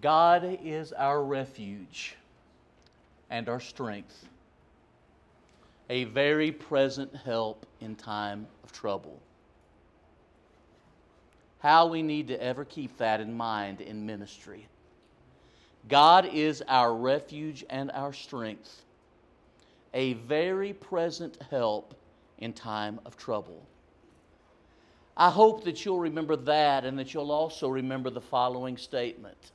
God is our refuge and our strength, a very present help in time of trouble. How we need to ever keep that in mind in ministry. God is our refuge and our strength, a very present help in time of trouble. I hope that you'll remember that and that you'll also remember the following statement.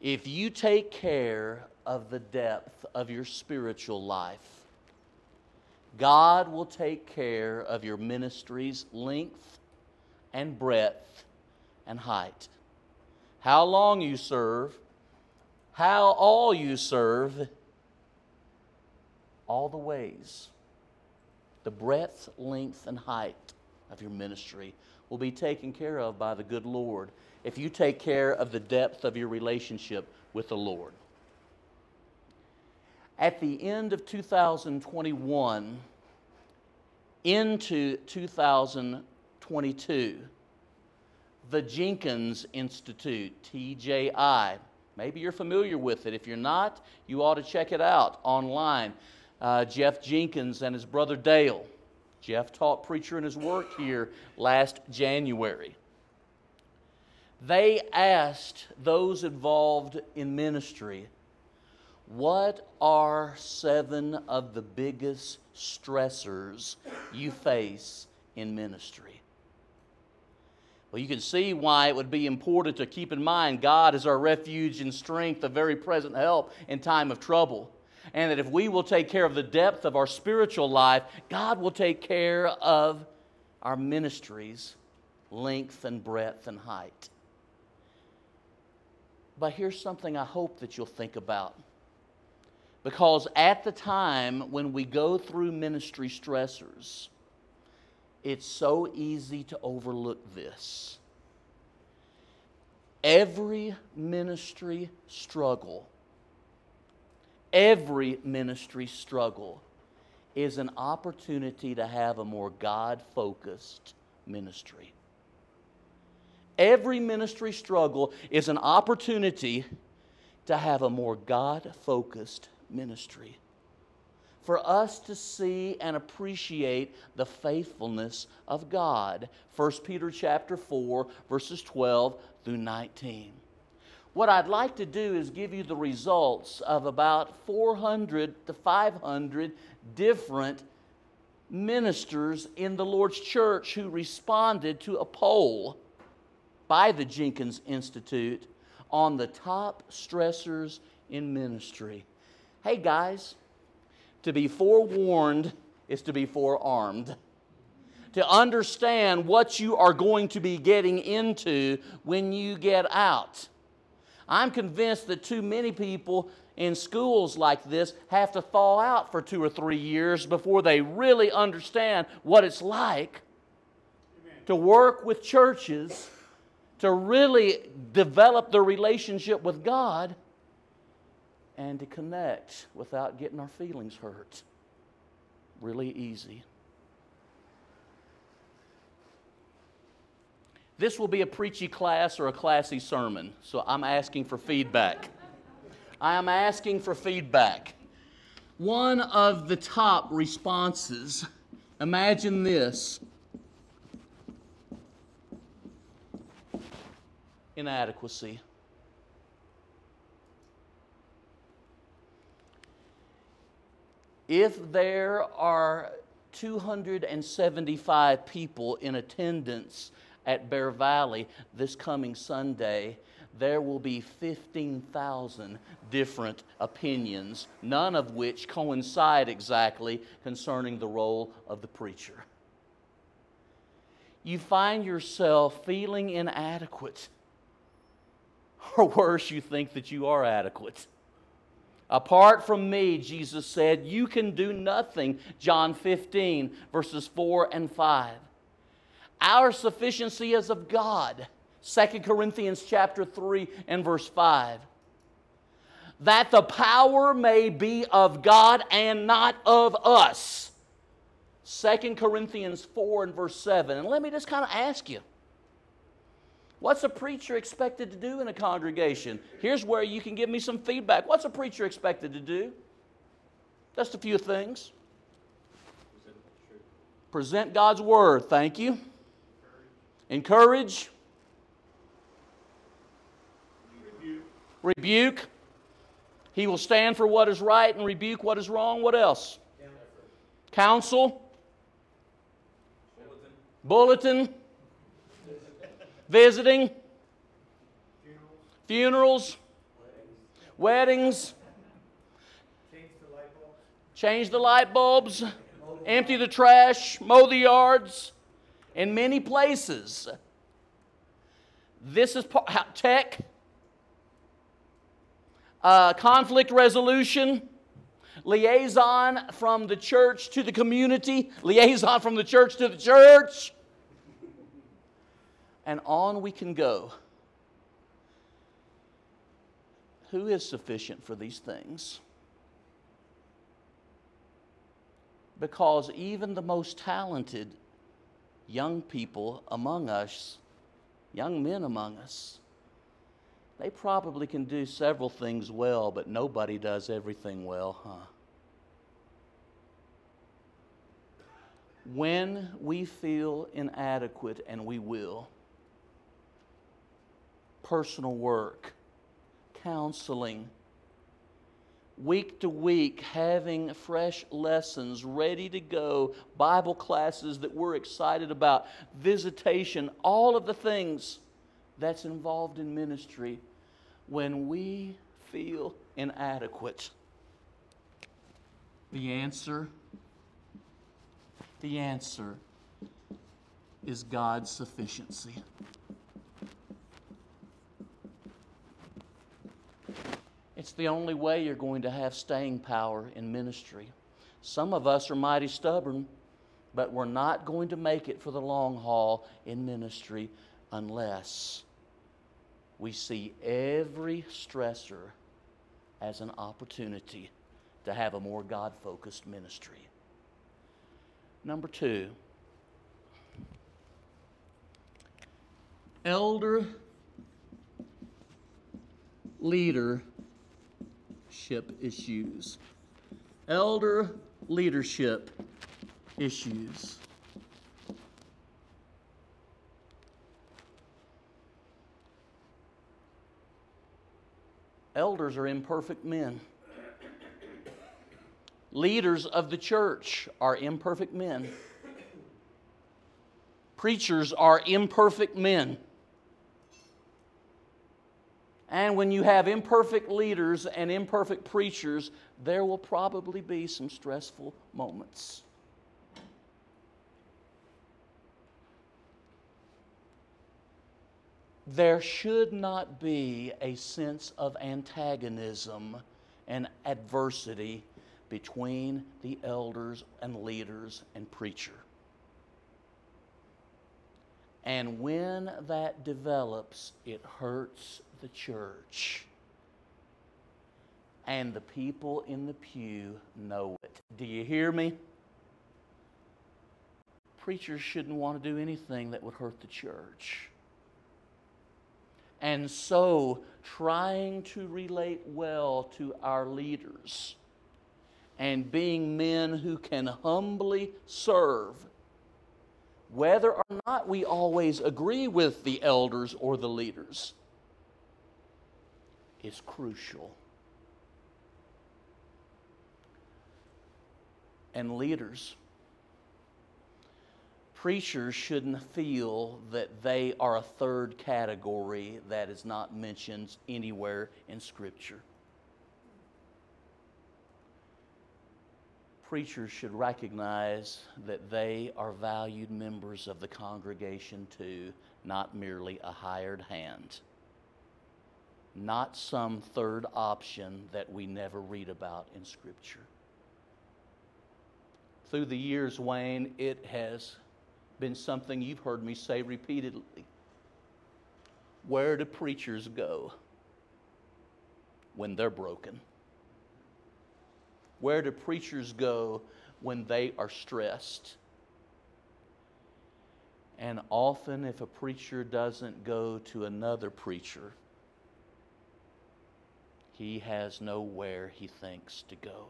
If you take care of the depth of your spiritual life, God will take care of your ministry's length and breadth and height. How long you serve, how all you serve, all the ways, the breadth, length, and height of your ministry will be taken care of by the good Lord if you take care of the depth of your relationship with the Lord. At the end of 2021, into 2022, the Jenkins Institute, TJI, maybe you're familiar with it. If you're not, you ought to check it out online. Uh, Jeff Jenkins and his brother Dale Jeff taught preacher in his work here last January. They asked those involved in ministry, What are seven of the biggest stressors you face in ministry? Well, you can see why it would be important to keep in mind God is our refuge and strength, a very present help in time of trouble and that if we will take care of the depth of our spiritual life, God will take care of our ministries, length and breadth and height. But here's something I hope that you'll think about. Because at the time when we go through ministry stressors, it's so easy to overlook this. Every ministry struggle every ministry struggle is an opportunity to have a more God focused ministry. Every ministry struggle is an opportunity to have a more God focused ministry. For us to see and appreciate the faithfulness of God. 1 Peter chapter 4 verses 12 through 19. What I'd like to do is give you the results of about 400 to 500 different ministers in the Lord's church who responded to a poll by the Jenkins Institute on the top stressors in ministry. Hey guys, to be forewarned is to be forearmed. To understand what you are going to be getting into when you get out. I'm convinced that too many people in schools like this have to fall out for two or three years before they really understand what it's like Amen. to work with churches, to really develop their relationship with God, and to connect without getting our feelings hurt. Really easy. This will be a preachy class or a classy sermon, so I'm asking for feedback. I am asking for feedback. One of the top responses, imagine this inadequacy. If there are 275 people in attendance at Bear Valley this coming Sunday, there will be 15,000 different opinions, none of which coincide exactly concerning the role of the preacher. You find yourself feeling inadequate, or worse, you think that you are adequate. Apart from me, Jesus said, you can do nothing. John 15, verses 4 and 5. Our sufficiency is of God. 2 Corinthians chapter 3 and verse 5. That the power may be of God and not of us. 2 Corinthians 4 and verse 7. And let me just kind of ask you What's a preacher expected to do in a congregation? Here's where you can give me some feedback. What's a preacher expected to do? Just a few things. Present God's word. Thank you. Encourage. Rebuke. rebuke. He will stand for what is right and rebuke what is wrong. What else? Counsel. Bulletin. Bulletin. Visiting. Funerals. Funerals. Weddings. Weddings. Change the light bulbs. The light bulbs. Empty the trash. Mow the yards. In many places. This is part tech uh, conflict resolution, liaison from the church to the community, liaison from the church to the church, and on we can go. Who is sufficient for these things? Because even the most talented young people among us, young men among us, they probably can do several things well, but nobody does everything well, huh? When we feel inadequate, and we will, personal work, counseling, week to week, having fresh lessons ready to go, Bible classes that we're excited about, visitation, all of the things that's involved in ministry when we feel inadequate? The answer the answer is God's sufficiency. It's the only way you're going to have staying power in ministry. Some of us are mighty stubborn, but we're not going to make it for the long haul in ministry unless we see every stressor as an opportunity to have a more God focused ministry. Number two, elder leadership issues. Elder leadership issues. Elders are imperfect men. Leaders of the church are imperfect men. Preachers are imperfect men. And when you have imperfect leaders and imperfect preachers, there will probably be some stressful moments. there should not be a sense of antagonism and adversity between the elders and leaders and preacher. And when that develops, it hurts the church. And the people in the pew know it. Do you hear me? Preachers shouldn't want to do anything that would hurt the church. And so, trying to relate well to our leaders and being men who can humbly serve, whether or not we always agree with the elders or the leaders, is crucial. And leaders, preachers shouldn't feel that they are a third category that is not mentioned anywhere in Scripture. Preachers should recognize that they are valued members of the congregation too, not merely a hired hand. Not some third option that we never read about in Scripture. Through the years, Wayne, it has been something you've heard me say repeatedly. Where do preachers go when they're broken? Where do preachers go when they are stressed? And often, if a preacher doesn't go to another preacher, he has nowhere he thinks to go.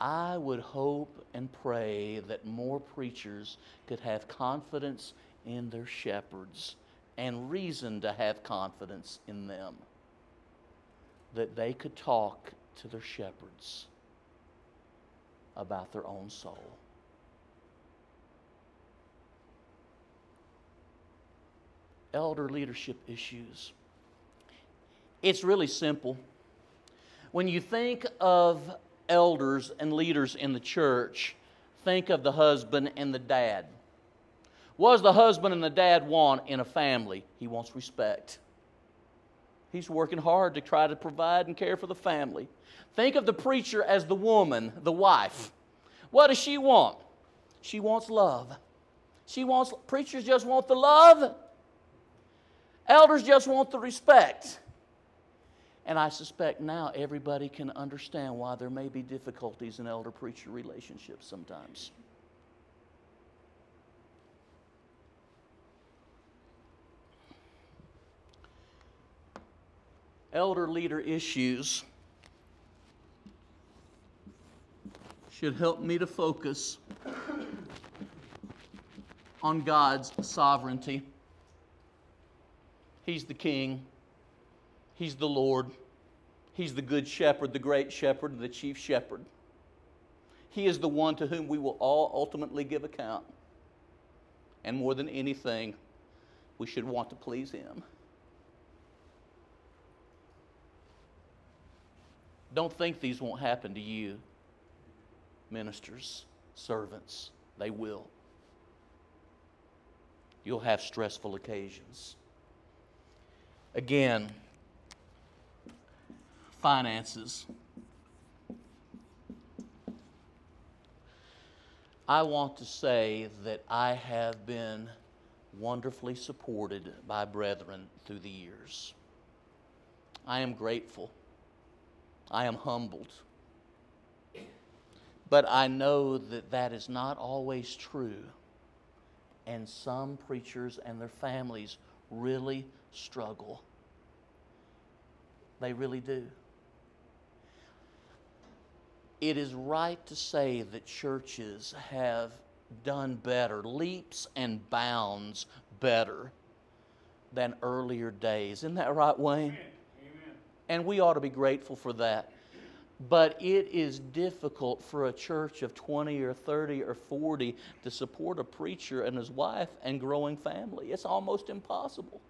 I would hope and pray that more preachers could have confidence in their shepherds and reason to have confidence in them, that they could talk to their shepherds about their own soul. Elder leadership issues. It's really simple. When you think of elders and leaders in the church, think of the husband and the dad. What does the husband and the dad want in a family? He wants respect. He's working hard to try to provide and care for the family. Think of the preacher as the woman, the wife. What does she want? She wants love. She wants, preachers just want the love. Elders just want the respect. And I suspect now everybody can understand why there may be difficulties in elder preacher relationships sometimes. Elder leader issues should help me to focus on God's sovereignty. He's the king. He's the Lord. He's the good shepherd, the great shepherd, the chief shepherd. He is the one to whom we will all ultimately give account. And more than anything, we should want to please Him. Don't think these won't happen to you, ministers, servants. They will. You'll have stressful occasions. Again, finances. I want to say that I have been wonderfully supported by brethren through the years. I am grateful. I am humbled. But I know that that is not always true. And some preachers and their families really struggle. They really do it is right to say that churches have done better, leaps and bounds better than earlier days. Isn't that right, Wayne? And we ought to be grateful for that. But it is difficult for a church of 20 or 30 or 40 to support a preacher and his wife and growing family. It's almost impossible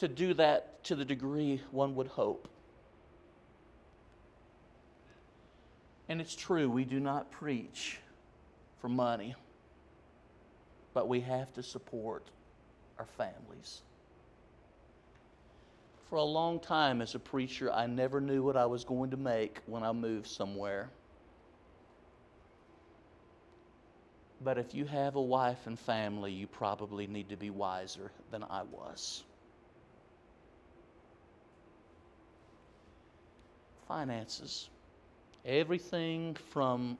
to do that to the degree one would hope. And it's true, we do not preach for money, but we have to support our families. For a long time as a preacher, I never knew what I was going to make when I moved somewhere. But if you have a wife and family, you probably need to be wiser than I was. Finances. Everything from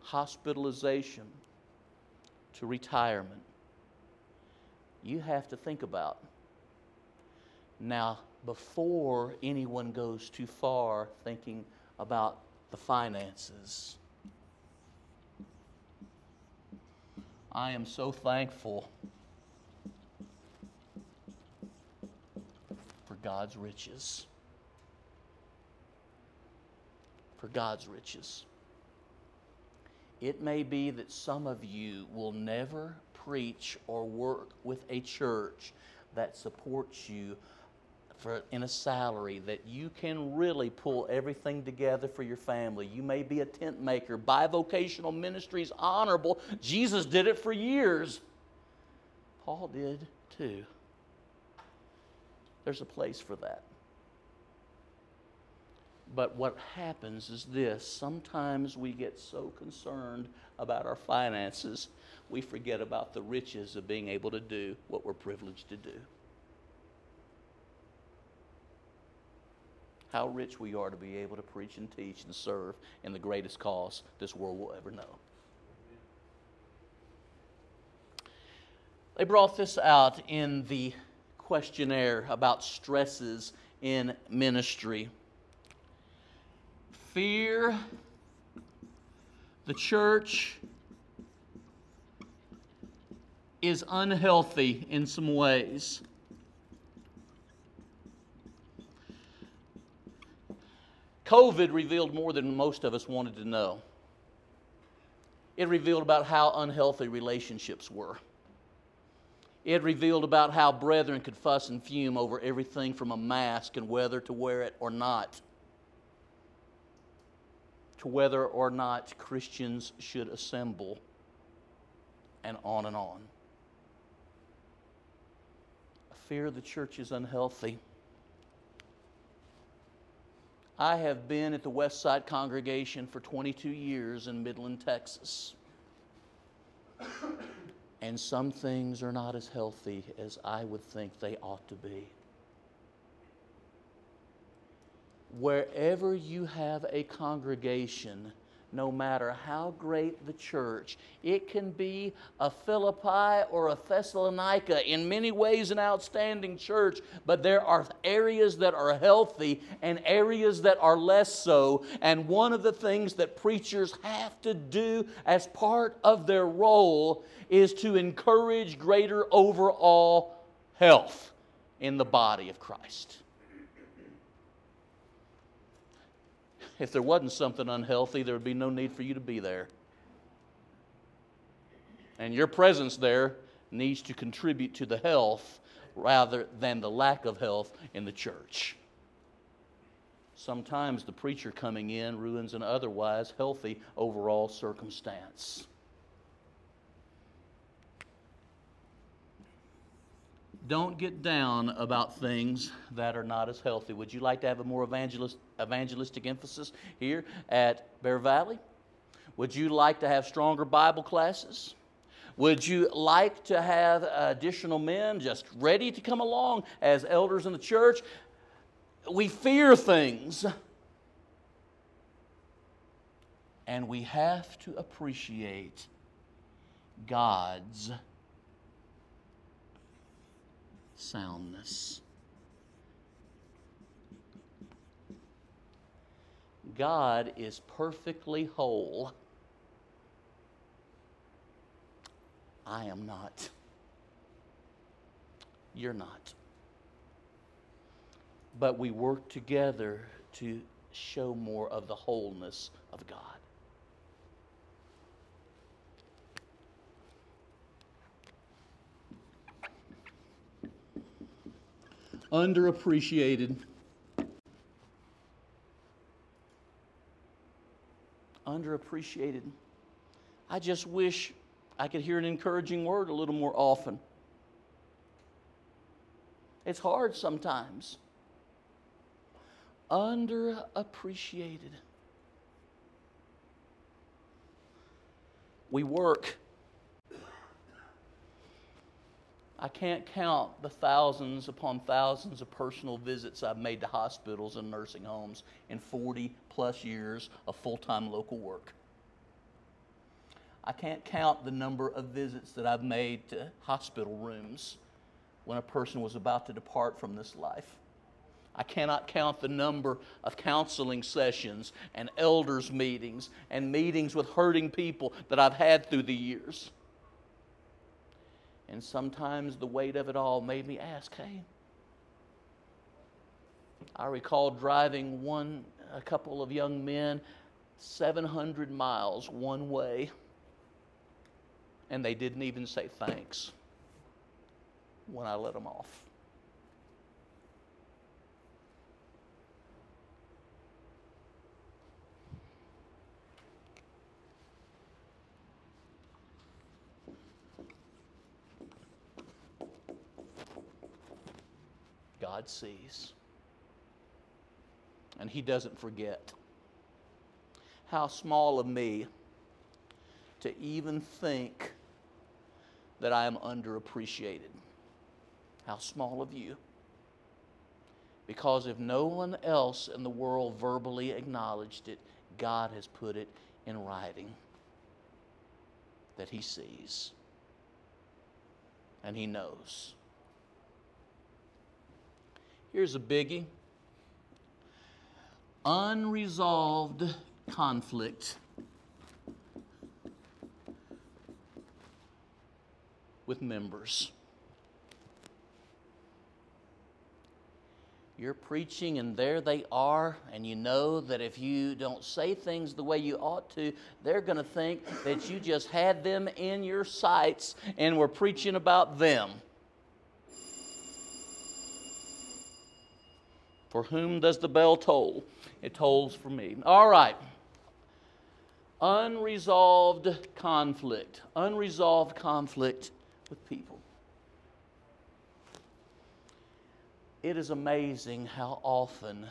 hospitalization to retirement, you have to think about. Now, before anyone goes too far thinking about the finances, I am so thankful for God's riches. for God's riches. It may be that some of you will never preach or work with a church that supports you for, in a salary that you can really pull everything together for your family. You may be a tent maker. Bivocational ministry is honorable. Jesus did it for years. Paul did too. There's a place for that. But what happens is this sometimes we get so concerned about our finances, we forget about the riches of being able to do what we're privileged to do. How rich we are to be able to preach and teach and serve in the greatest cause this world will ever know. They brought this out in the questionnaire about stresses in ministry. Fear, the church is unhealthy in some ways. COVID revealed more than most of us wanted to know. It revealed about how unhealthy relationships were. It revealed about how brethren could fuss and fume over everything from a mask and whether to wear it or not, to whether or not Christians should assemble, and on and on. I fear the church is unhealthy. I have been at the West Side congregation for 22 years in Midland, Texas. And some things are not as healthy as I would think they ought to be. Wherever you have a congregation, no matter how great the church. It can be a Philippi or a Thessalonica, in many ways an outstanding church, but there are areas that are healthy and areas that are less so. And one of the things that preachers have to do as part of their role is to encourage greater overall health in the body of Christ. If there wasn't something unhealthy, there would be no need for you to be there. And your presence there needs to contribute to the health rather than the lack of health in the church. Sometimes the preacher coming in ruins an otherwise healthy overall circumstance. Don't get down about things that are not as healthy. Would you like to have a more evangelist, evangelistic emphasis here at Bear Valley? Would you like to have stronger Bible classes? Would you like to have additional men just ready to come along as elders in the church? We fear things. And we have to appreciate God's soundness. God is perfectly whole. I am not. You're not. But we work together to show more of the wholeness of God. Underappreciated. Underappreciated. I just wish I could hear an encouraging word a little more often. It's hard sometimes. Underappreciated. We work I can't count the thousands upon thousands of personal visits I've made to hospitals and nursing homes in 40 plus years of full time local work. I can't count the number of visits that I've made to hospital rooms when a person was about to depart from this life. I cannot count the number of counseling sessions and elders' meetings and meetings with hurting people that I've had through the years. And sometimes the weight of it all made me ask, hey, I recall driving one, a couple of young men 700 miles one way, and they didn't even say thanks when I let them off. God sees. And He doesn't forget. How small of me to even think that I am underappreciated. How small of you. Because if no one else in the world verbally acknowledged it, God has put it in writing that He sees and He knows. Here's a biggie unresolved conflict with members. You're preaching, and there they are, and you know that if you don't say things the way you ought to, they're going to think that you just had them in your sights and were preaching about them. For whom does the bell toll? It tolls for me. All right. Unresolved conflict. Unresolved conflict with people. It is amazing how often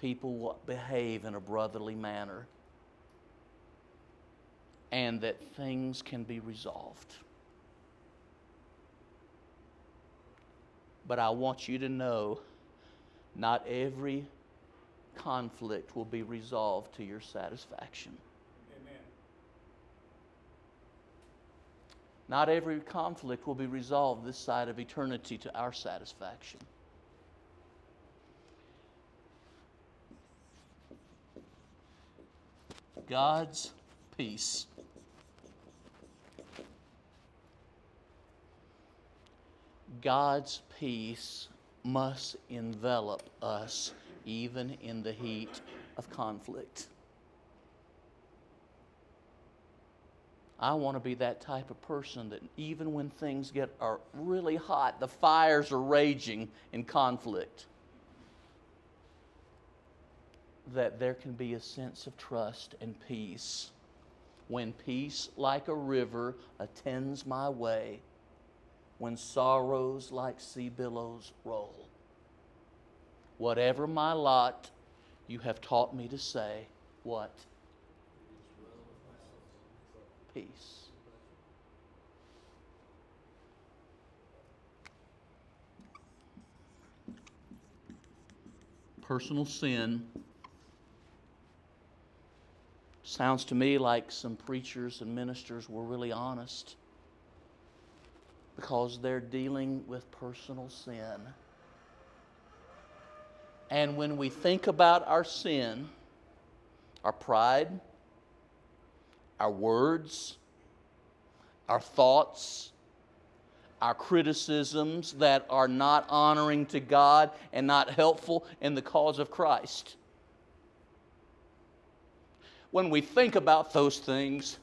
people behave in a brotherly manner and that things can be resolved. But I want you to know not every conflict will be resolved to your satisfaction. Amen. Not every conflict will be resolved this side of eternity to our satisfaction. God's peace. God's peace must envelop us even in the heat of conflict. I want to be that type of person that even when things get are really hot, the fires are raging in conflict, that there can be a sense of trust and peace. When peace like a river attends my way, when sorrows like sea billows roll. Whatever my lot, you have taught me to say, What? Peace. Personal sin. Sounds to me like some preachers and ministers were really honest because they're dealing with personal sin. And when we think about our sin, our pride, our words, our thoughts, our criticisms that are not honoring to God and not helpful in the cause of Christ. When we think about those things,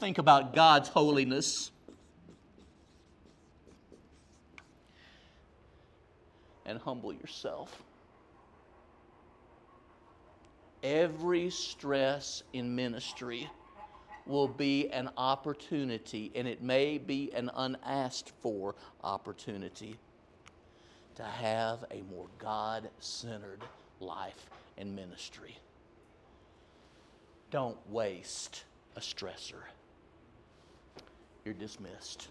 think about God's holiness and humble yourself. Every stress in ministry will be an opportunity, and it may be an unasked for opportunity to have a more God centered life and ministry. Don't waste a stressor. You're dismissed.